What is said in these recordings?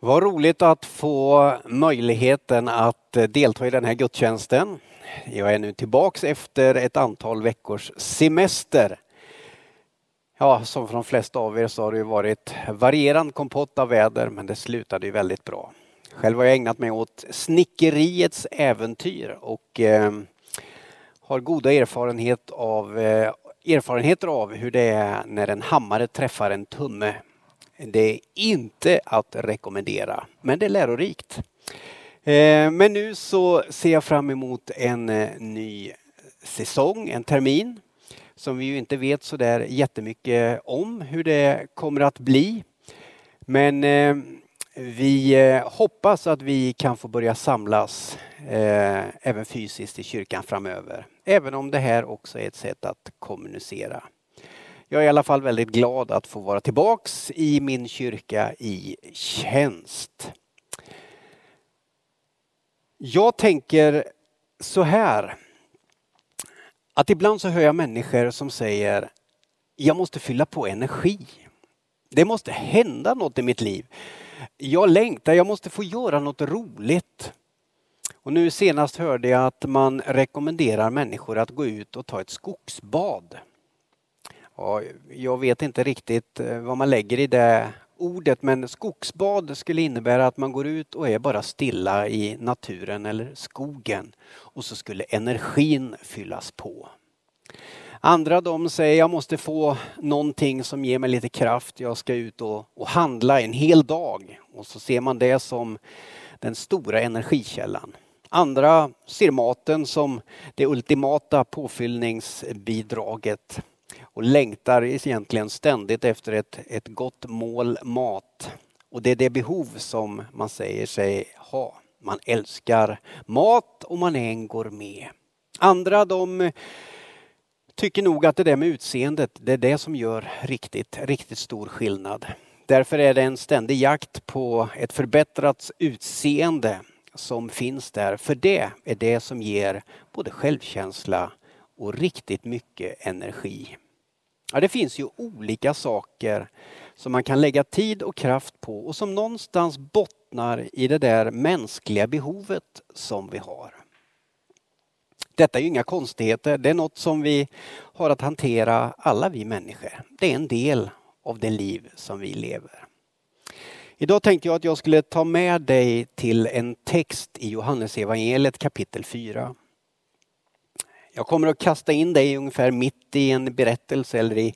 Vad roligt att få möjligheten att eh, delta i den här gudstjänsten. Jag är nu tillbaks efter ett antal veckors semester. Ja, som för de flesta av er så har det varit varierande kompott av väder men det slutade ju väldigt bra. Själv har jag ägnat mig åt snickeriets äventyr och eh, har goda erfarenhet av, eh, erfarenheter av hur det är när en hammare träffar en tumme det är inte att rekommendera, men det är lärorikt. Eh, men nu så ser jag fram emot en eh, ny säsong, en termin som vi ju inte vet så där jättemycket om hur det kommer att bli. Men eh, vi hoppas att vi kan få börja samlas även fysiskt i kyrkan framöver. Även om det här också är ett sätt att kommunicera. Jag är i alla fall väldigt glad att få vara tillbaks i min kyrka i tjänst. Jag tänker så här. Att ibland så hör jag människor som säger jag måste fylla på energi. Det måste hända något i mitt liv. Jag längtar, jag måste få göra något roligt. Och nu senast hörde jag att man rekommenderar människor att gå ut och ta ett skogsbad. Ja, jag vet inte riktigt eh, vad man lägger i det ordet men skogsbad skulle innebära att man går ut och är bara stilla i naturen eller skogen och så skulle energin fyllas på. Andra de säger jag måste få någonting som ger mig lite kraft. Jag ska ut och, och handla en hel dag och så ser man det som den stora energikällan. Andra ser maten som det ultimata påfyllningsbidraget och längtar egentligen ständigt efter ett, ett gott mål mat. Och det är det behov som man säger sig ha. Man älskar mat och man är en gourmet. Andra de tycker nog att det där med utseendet, det är det som gör riktigt, riktigt stor skillnad. Därför är det en ständig jakt på ett förbättrat utseende som finns där. För det är det som ger både självkänsla och riktigt mycket energi. Ja, det finns ju olika saker som man kan lägga tid och kraft på och som någonstans bottnar i det där mänskliga behovet som vi har. Detta är ju inga konstigheter, det är något som vi har att hantera alla vi människor. Det är en del av det liv som vi lever. Idag tänkte jag att jag skulle ta med dig till en text i Johannesevangeliet kapitel 4. Jag kommer att kasta in dig ungefär mitt i en berättelse eller i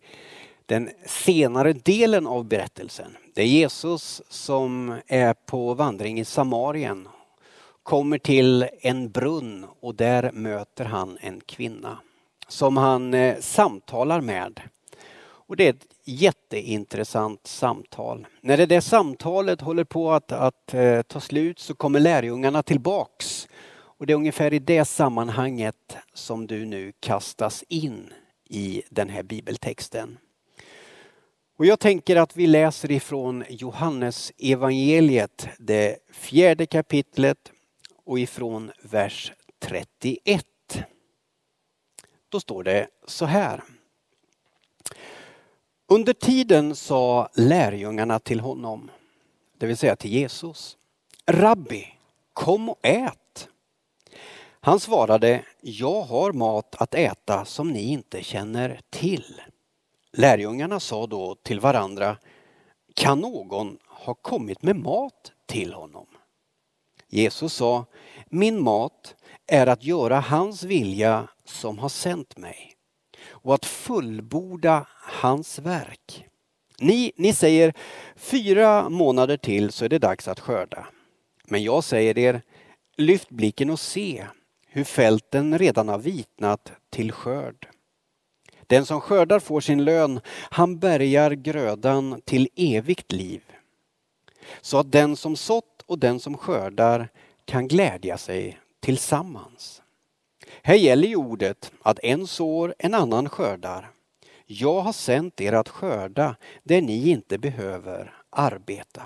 den senare delen av berättelsen. Det är Jesus som är på vandring i Samarien, kommer till en brunn och där möter han en kvinna som han eh, samtalar med. Och det är ett jätteintressant samtal. När det där samtalet håller på att, att eh, ta slut så kommer lärjungarna tillbaks och det är ungefär i det sammanhanget som du nu kastas in i den här bibeltexten. Och jag tänker att vi läser ifrån Johannes evangeliet, det fjärde kapitlet och ifrån vers 31. Då står det så här. Under tiden sa lärjungarna till honom, det vill säga till Jesus, Rabbi, kom och ät. Han svarade, jag har mat att äta som ni inte känner till. Lärjungarna sa då till varandra, kan någon ha kommit med mat till honom? Jesus sa, min mat är att göra hans vilja som har sänt mig och att fullborda hans verk. Ni, ni säger, fyra månader till så är det dags att skörda. Men jag säger er, lyft blicken och se hur fälten redan har vitnat till skörd. Den som skördar får sin lön, han bärgar grödan till evigt liv. Så att den som sått och den som skördar kan glädja sig tillsammans. Här gäller ju ordet att en sår, en annan skördar. Jag har sänt er att skörda där ni inte behöver arbeta.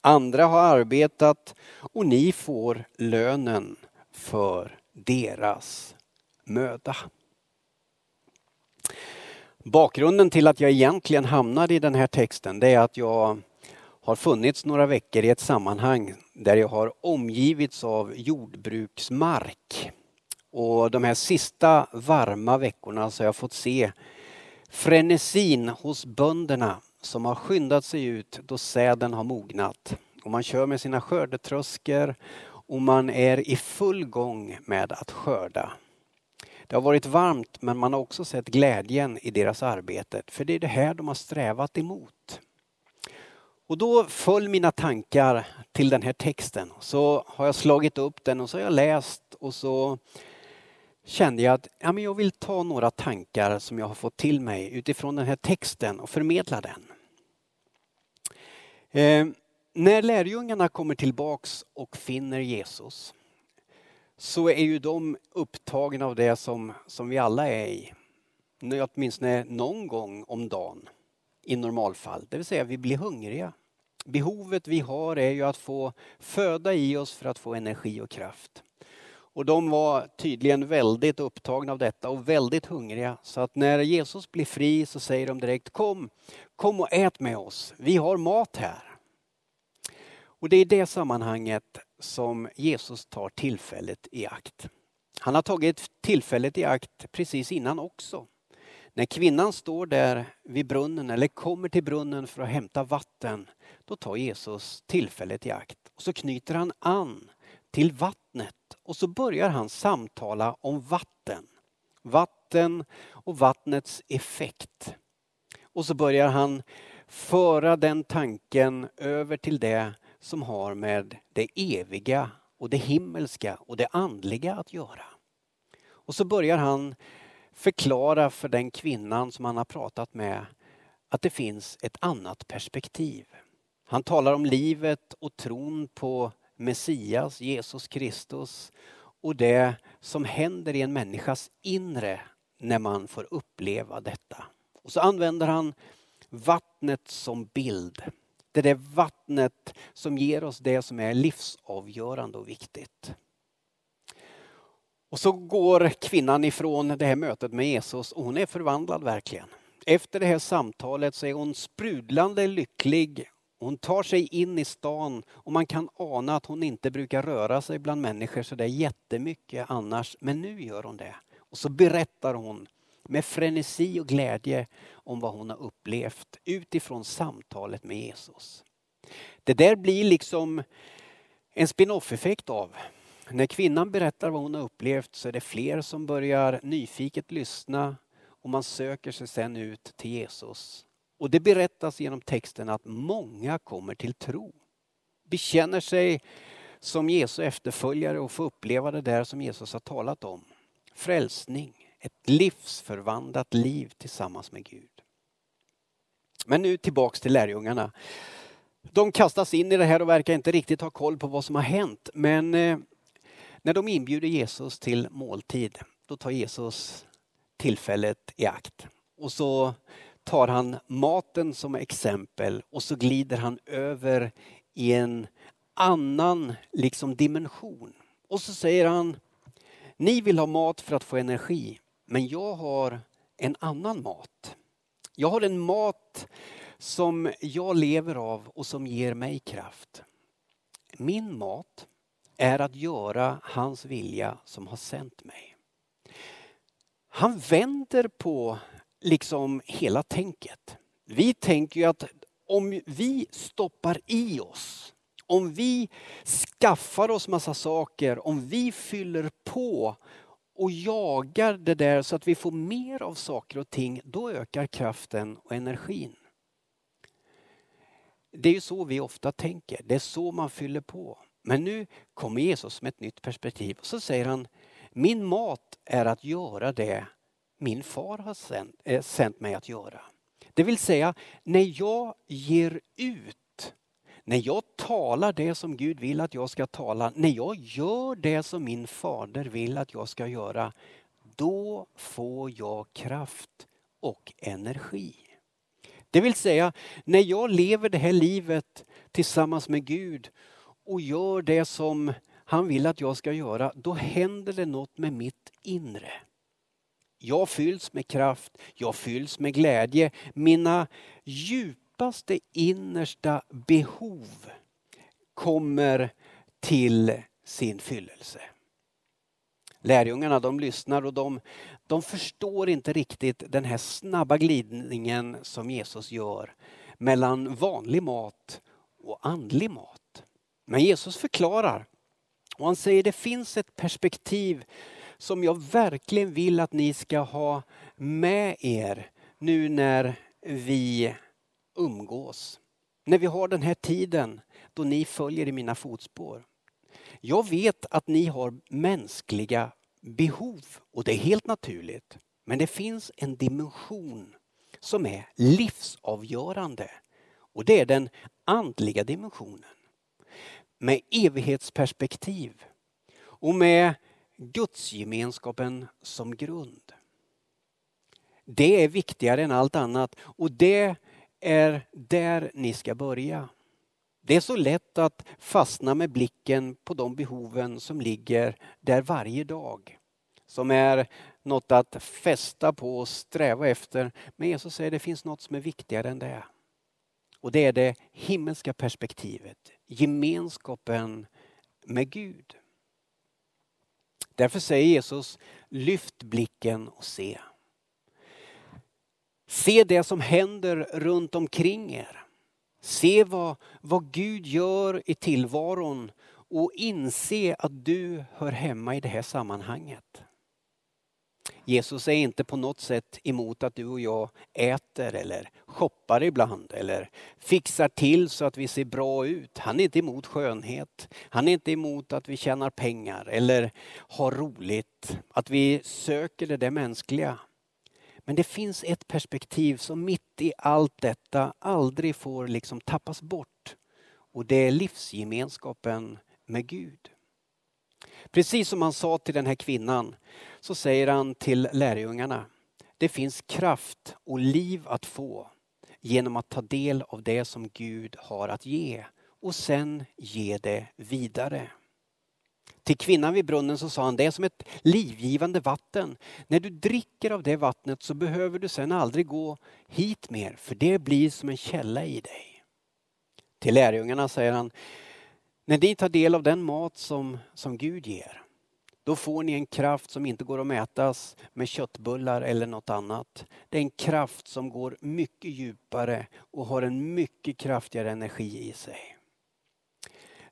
Andra har arbetat och ni får lönen för deras möda. Bakgrunden till att jag egentligen hamnade i den här texten det är att jag har funnits några veckor i ett sammanhang där jag har omgivits av jordbruksmark. Och de här sista varma veckorna så har jag fått se frenesin hos bönderna som har skyndat sig ut då säden har mognat. Och man kör med sina skördetröskor och man är i full gång med att skörda. Det har varit varmt men man har också sett glädjen i deras arbete för det är det här de har strävat emot. Och då föll mina tankar till den här texten. Så har jag slagit upp den och så har jag läst och så kände jag att ja, men jag vill ta några tankar som jag har fått till mig utifrån den här texten och förmedla den. Eh, när lärjungarna kommer tillbaks och finner Jesus så är ju de upptagna av det som, som vi alla är i. Åtminstone någon gång om dagen i normalfall. Det vill säga vi blir hungriga. Behovet vi har är ju att få föda i oss för att få energi och kraft. Och de var tydligen väldigt upptagna av detta och väldigt hungriga. Så att när Jesus blir fri så säger de direkt kom, kom och ät med oss. Vi har mat här. Och det är i det sammanhanget som Jesus tar tillfället i akt. Han har tagit tillfället i akt precis innan också. När kvinnan står där vid brunnen eller kommer till brunnen för att hämta vatten, då tar Jesus tillfället i akt. Och så knyter han an till vattnet och så börjar han samtala om vatten. Vatten och vattnets effekt. Och så börjar han föra den tanken över till det som har med det eviga och det himmelska och det andliga att göra. Och så börjar han förklara för den kvinnan som han har pratat med att det finns ett annat perspektiv. Han talar om livet och tron på Messias, Jesus Kristus och det som händer i en människas inre när man får uppleva detta. Och så använder han vattnet som bild. Det är det vattnet som ger oss det som är livsavgörande och viktigt. Och så går kvinnan ifrån det här mötet med Jesus och hon är förvandlad verkligen. Efter det här samtalet så är hon sprudlande lycklig. Hon tar sig in i stan och man kan ana att hon inte brukar röra sig bland människor så det är jättemycket annars. Men nu gör hon det. Och så berättar hon med frenesi och glädje om vad hon har upplevt utifrån samtalet med Jesus. Det där blir liksom en spin-off effekt av när kvinnan berättar vad hon har upplevt så är det fler som börjar nyfiket lyssna och man söker sig sen ut till Jesus. Och det berättas genom texten att många kommer till tro. Bekänner sig som Jesu efterföljare och får uppleva det där som Jesus har talat om. Frälsning, ett livsförvandlat liv tillsammans med Gud. Men nu tillbaks till lärjungarna. De kastas in i det här och verkar inte riktigt ha koll på vad som har hänt. Men eh, när de inbjuder Jesus till måltid, då tar Jesus tillfället i akt. Och så tar han maten som exempel och så glider han över i en annan liksom dimension. Och så säger han, ni vill ha mat för att få energi, men jag har en annan mat. Jag har en mat som jag lever av och som ger mig kraft. Min mat är att göra hans vilja som har sänt mig. Han vänder på liksom hela tänket. Vi tänker ju att om vi stoppar i oss, om vi skaffar oss massa saker, om vi fyller på och jagar det där så att vi får mer av saker och ting, då ökar kraften och energin. Det är ju så vi ofta tänker, det är så man fyller på. Men nu kommer Jesus med ett nytt perspektiv och så säger han, min mat är att göra det min far har sänt, äh, sänt mig att göra. Det vill säga, när jag ger ut, när jag talar det som Gud vill att jag ska tala, när jag gör det som min fader vill att jag ska göra, då får jag kraft och energi. Det vill säga, när jag lever det här livet tillsammans med Gud och gör det som han vill att jag ska göra, då händer det något med mitt inre. Jag fylls med kraft, jag fylls med glädje. Mina djup djupaste innersta behov kommer till sin fyllelse. Lärjungarna de lyssnar och de, de förstår inte riktigt den här snabba glidningen som Jesus gör mellan vanlig mat och andlig mat. Men Jesus förklarar och han säger det finns ett perspektiv som jag verkligen vill att ni ska ha med er nu när vi umgås. När vi har den här tiden då ni följer i mina fotspår. Jag vet att ni har mänskliga behov och det är helt naturligt. Men det finns en dimension som är livsavgörande och det är den andliga dimensionen. Med evighetsperspektiv och med gudsgemenskapen som grund. Det är viktigare än allt annat och det är där ni ska börja. Det är så lätt att fastna med blicken på de behoven som ligger där varje dag. Som är något att fästa på och sträva efter. Men Jesus säger att det finns något som är viktigare än det. Och det är det himmelska perspektivet. Gemenskapen med Gud. Därför säger Jesus, lyft blicken och se. Se det som händer runt omkring er. Se vad, vad Gud gör i tillvaron och inse att du hör hemma i det här sammanhanget. Jesus är inte på något sätt emot att du och jag äter eller shoppar ibland eller fixar till så att vi ser bra ut. Han är inte emot skönhet. Han är inte emot att vi tjänar pengar eller har roligt. Att vi söker det där mänskliga. Men det finns ett perspektiv som mitt i allt detta aldrig får liksom tappas bort. Och det är livsgemenskapen med Gud. Precis som han sa till den här kvinnan så säger han till lärjungarna. Det finns kraft och liv att få genom att ta del av det som Gud har att ge och sen ge det vidare. Till kvinnan vid brunnen så sa han, det är som ett livgivande vatten. När du dricker av det vattnet så behöver du sen aldrig gå hit mer, för det blir som en källa i dig. Till lärjungarna säger han, när ni tar del av den mat som, som Gud ger, då får ni en kraft som inte går att mätas med köttbullar eller något annat. Det är en kraft som går mycket djupare och har en mycket kraftigare energi i sig.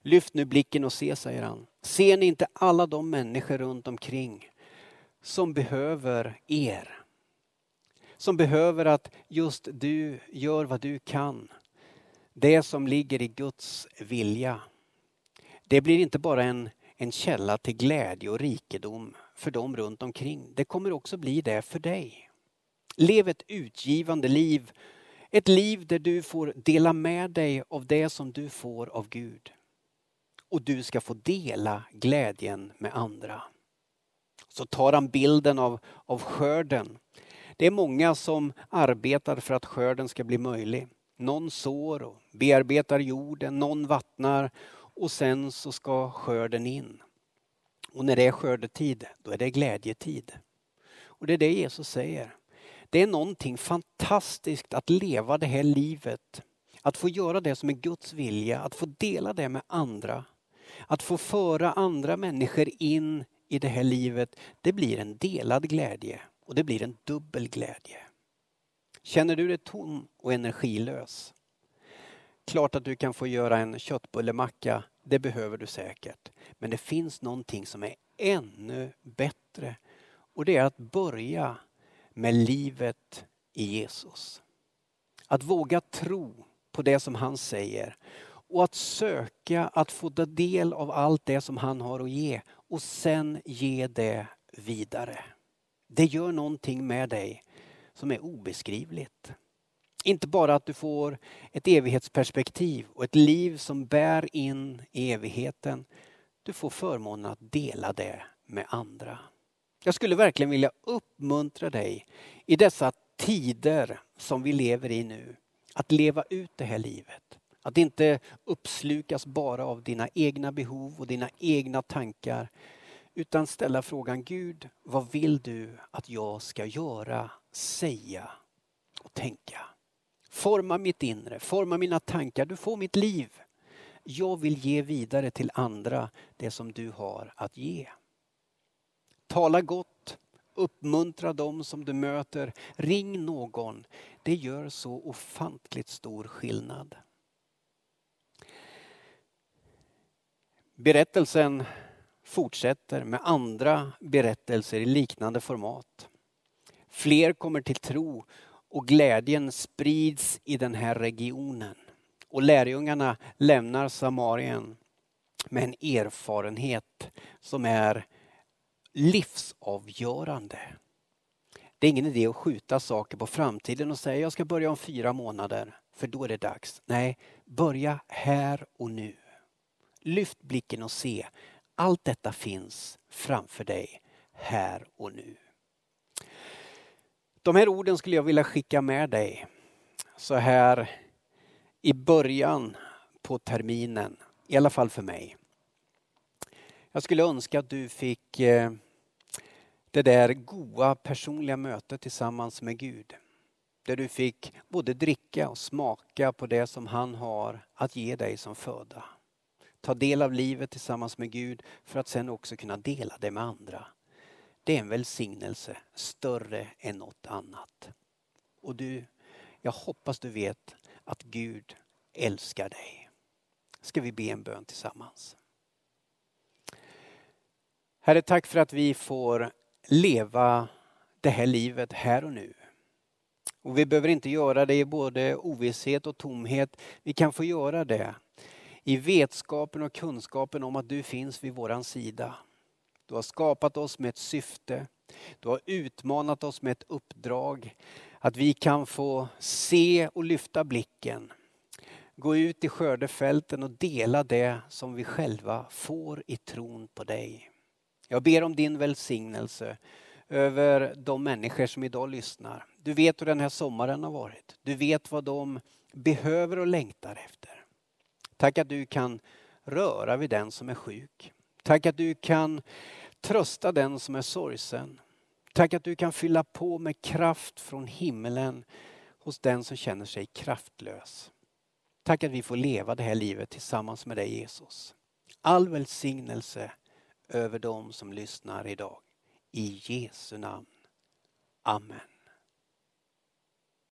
Lyft nu blicken och se, säger han. Ser ni inte alla de människor runt omkring som behöver er? Som behöver att just du gör vad du kan. Det som ligger i Guds vilja. Det blir inte bara en, en källa till glädje och rikedom för dem runt omkring. Det kommer också bli det för dig. Lev ett utgivande liv. Ett liv där du får dela med dig av det som du får av Gud och du ska få dela glädjen med andra. Så tar han bilden av, av skörden. Det är många som arbetar för att skörden ska bli möjlig. Någon sår och bearbetar jorden, någon vattnar och sen så ska skörden in. Och när det är skördetid, då är det glädjetid. Och det är det Jesus säger. Det är någonting fantastiskt att leva det här livet. Att få göra det som är Guds vilja, att få dela det med andra. Att få föra andra människor in i det här livet, det blir en delad glädje och det blir en dubbel glädje. Känner du dig tom och energilös? Klart att du kan få göra en köttbullemacka, det behöver du säkert. Men det finns någonting som är ännu bättre och det är att börja med livet i Jesus. Att våga tro på det som han säger och att söka att få ta del av allt det som han har att ge och sen ge det vidare. Det gör någonting med dig som är obeskrivligt. Inte bara att du får ett evighetsperspektiv och ett liv som bär in i evigheten. Du får förmånen att dela det med andra. Jag skulle verkligen vilja uppmuntra dig i dessa tider som vi lever i nu. Att leva ut det här livet. Att inte uppslukas bara av dina egna behov och dina egna tankar. Utan ställa frågan Gud, vad vill du att jag ska göra, säga och tänka? Forma mitt inre, forma mina tankar. Du får mitt liv. Jag vill ge vidare till andra det som du har att ge. Tala gott, uppmuntra dem som du möter, ring någon. Det gör så ofantligt stor skillnad. Berättelsen fortsätter med andra berättelser i liknande format. Fler kommer till tro och glädjen sprids i den här regionen. Och lärjungarna lämnar Samarien med en erfarenhet som är livsavgörande. Det är ingen idé att skjuta saker på framtiden och säga jag ska börja om fyra månader för då är det dags. Nej, börja här och nu. Lyft blicken och se. Allt detta finns framför dig här och nu. De här orden skulle jag vilja skicka med dig så här i början på terminen, i alla fall för mig. Jag skulle önska att du fick eh, det där goa personliga mötet tillsammans med Gud. Där du fick både dricka och smaka på det som han har att ge dig som föda. Ta del av livet tillsammans med Gud för att sen också kunna dela det med andra. Det är en välsignelse större än något annat. Och du, jag hoppas du vet att Gud älskar dig. Ska vi be en bön tillsammans? Herre, tack för att vi får leva det här livet här och nu. Och vi behöver inte göra det i både ovisshet och tomhet. Vi kan få göra det i vetskapen och kunskapen om att du finns vid våran sida. Du har skapat oss med ett syfte. Du har utmanat oss med ett uppdrag. Att vi kan få se och lyfta blicken. Gå ut i skördefälten och dela det som vi själva får i tron på dig. Jag ber om din välsignelse över de människor som idag lyssnar. Du vet hur den här sommaren har varit. Du vet vad de behöver och längtar efter. Tack att du kan röra vid den som är sjuk. Tack att du kan trösta den som är sorgsen. Tack att du kan fylla på med kraft från himmelen hos den som känner sig kraftlös. Tack att vi får leva det här livet tillsammans med dig Jesus. All välsignelse över dem som lyssnar idag. I Jesu namn. Amen.